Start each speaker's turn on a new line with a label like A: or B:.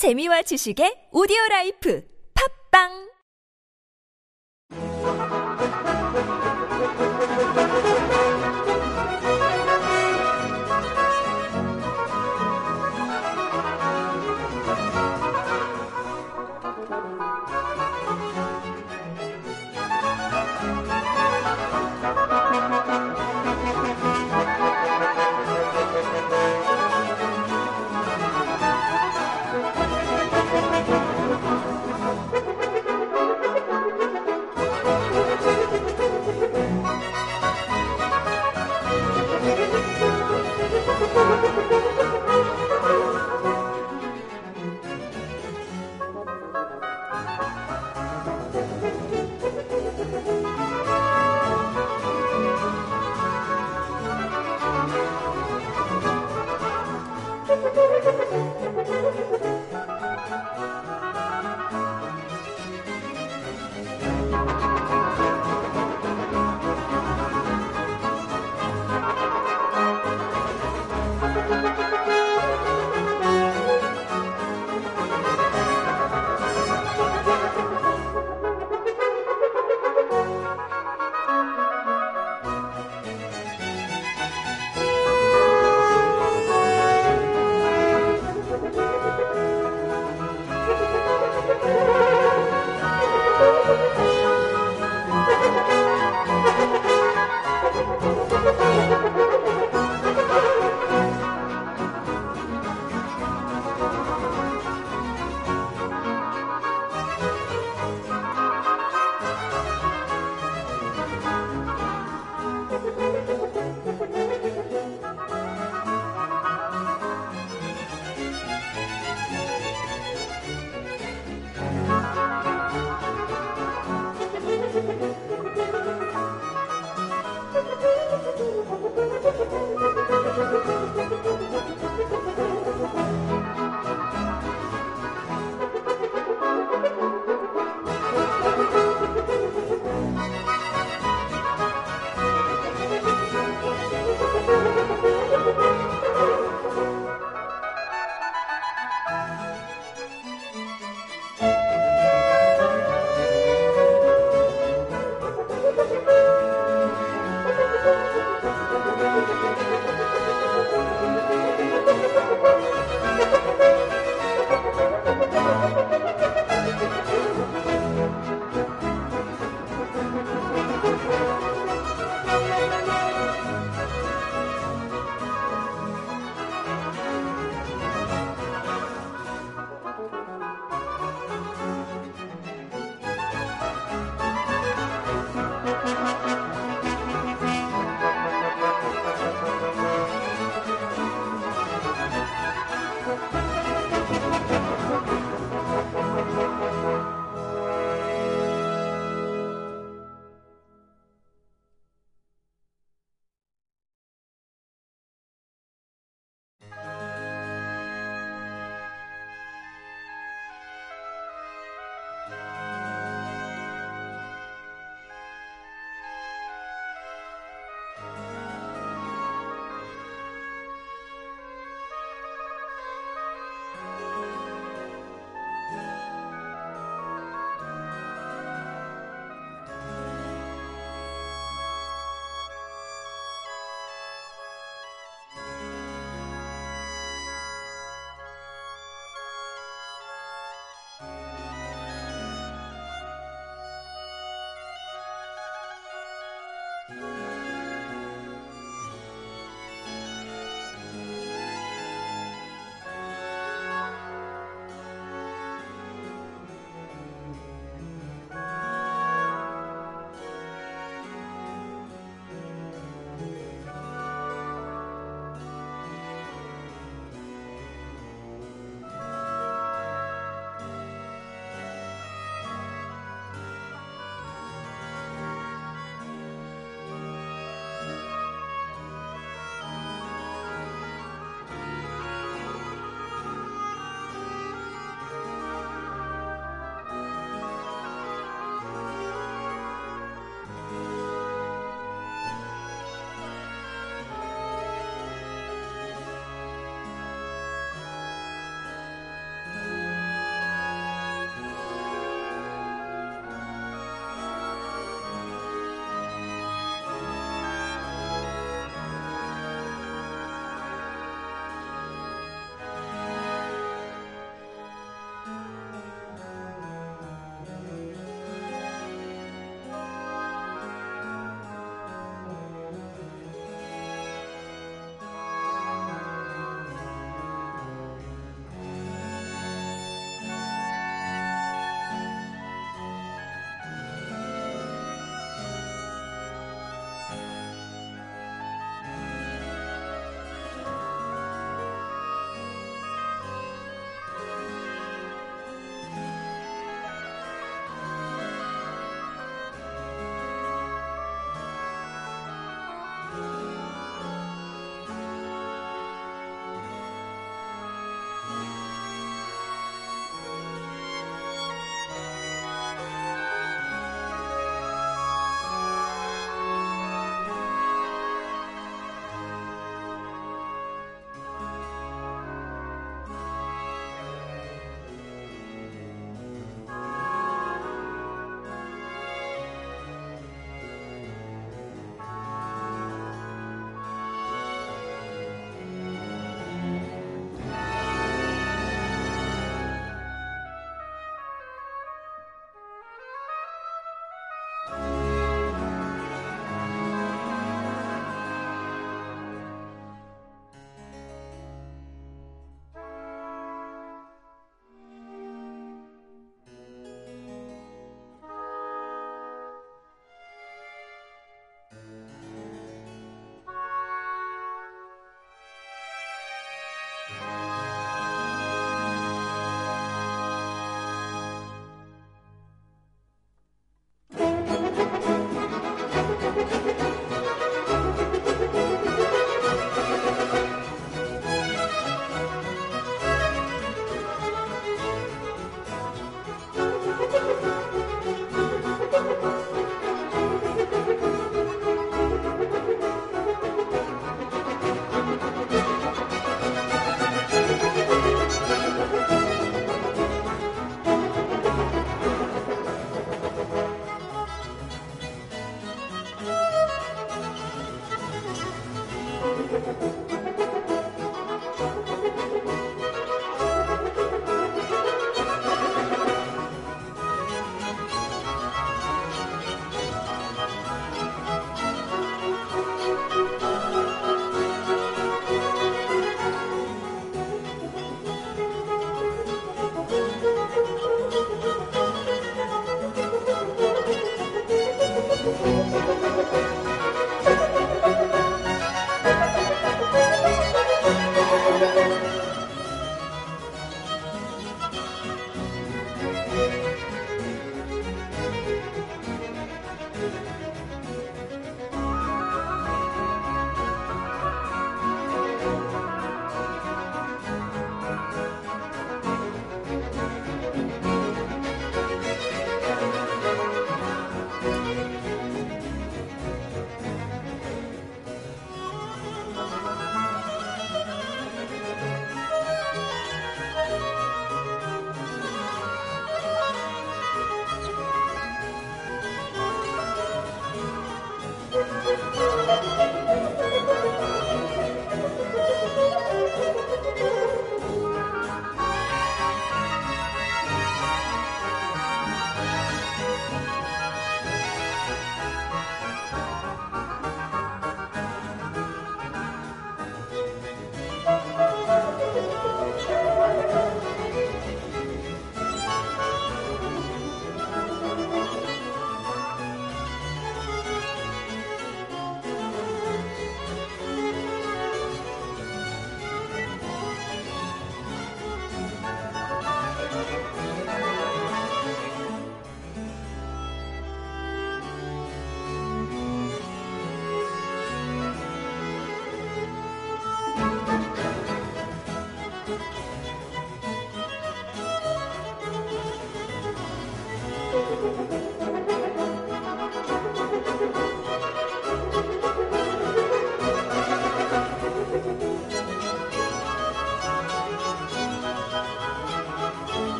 A: 재미와 지식의 오디오 라이프. 팝빵!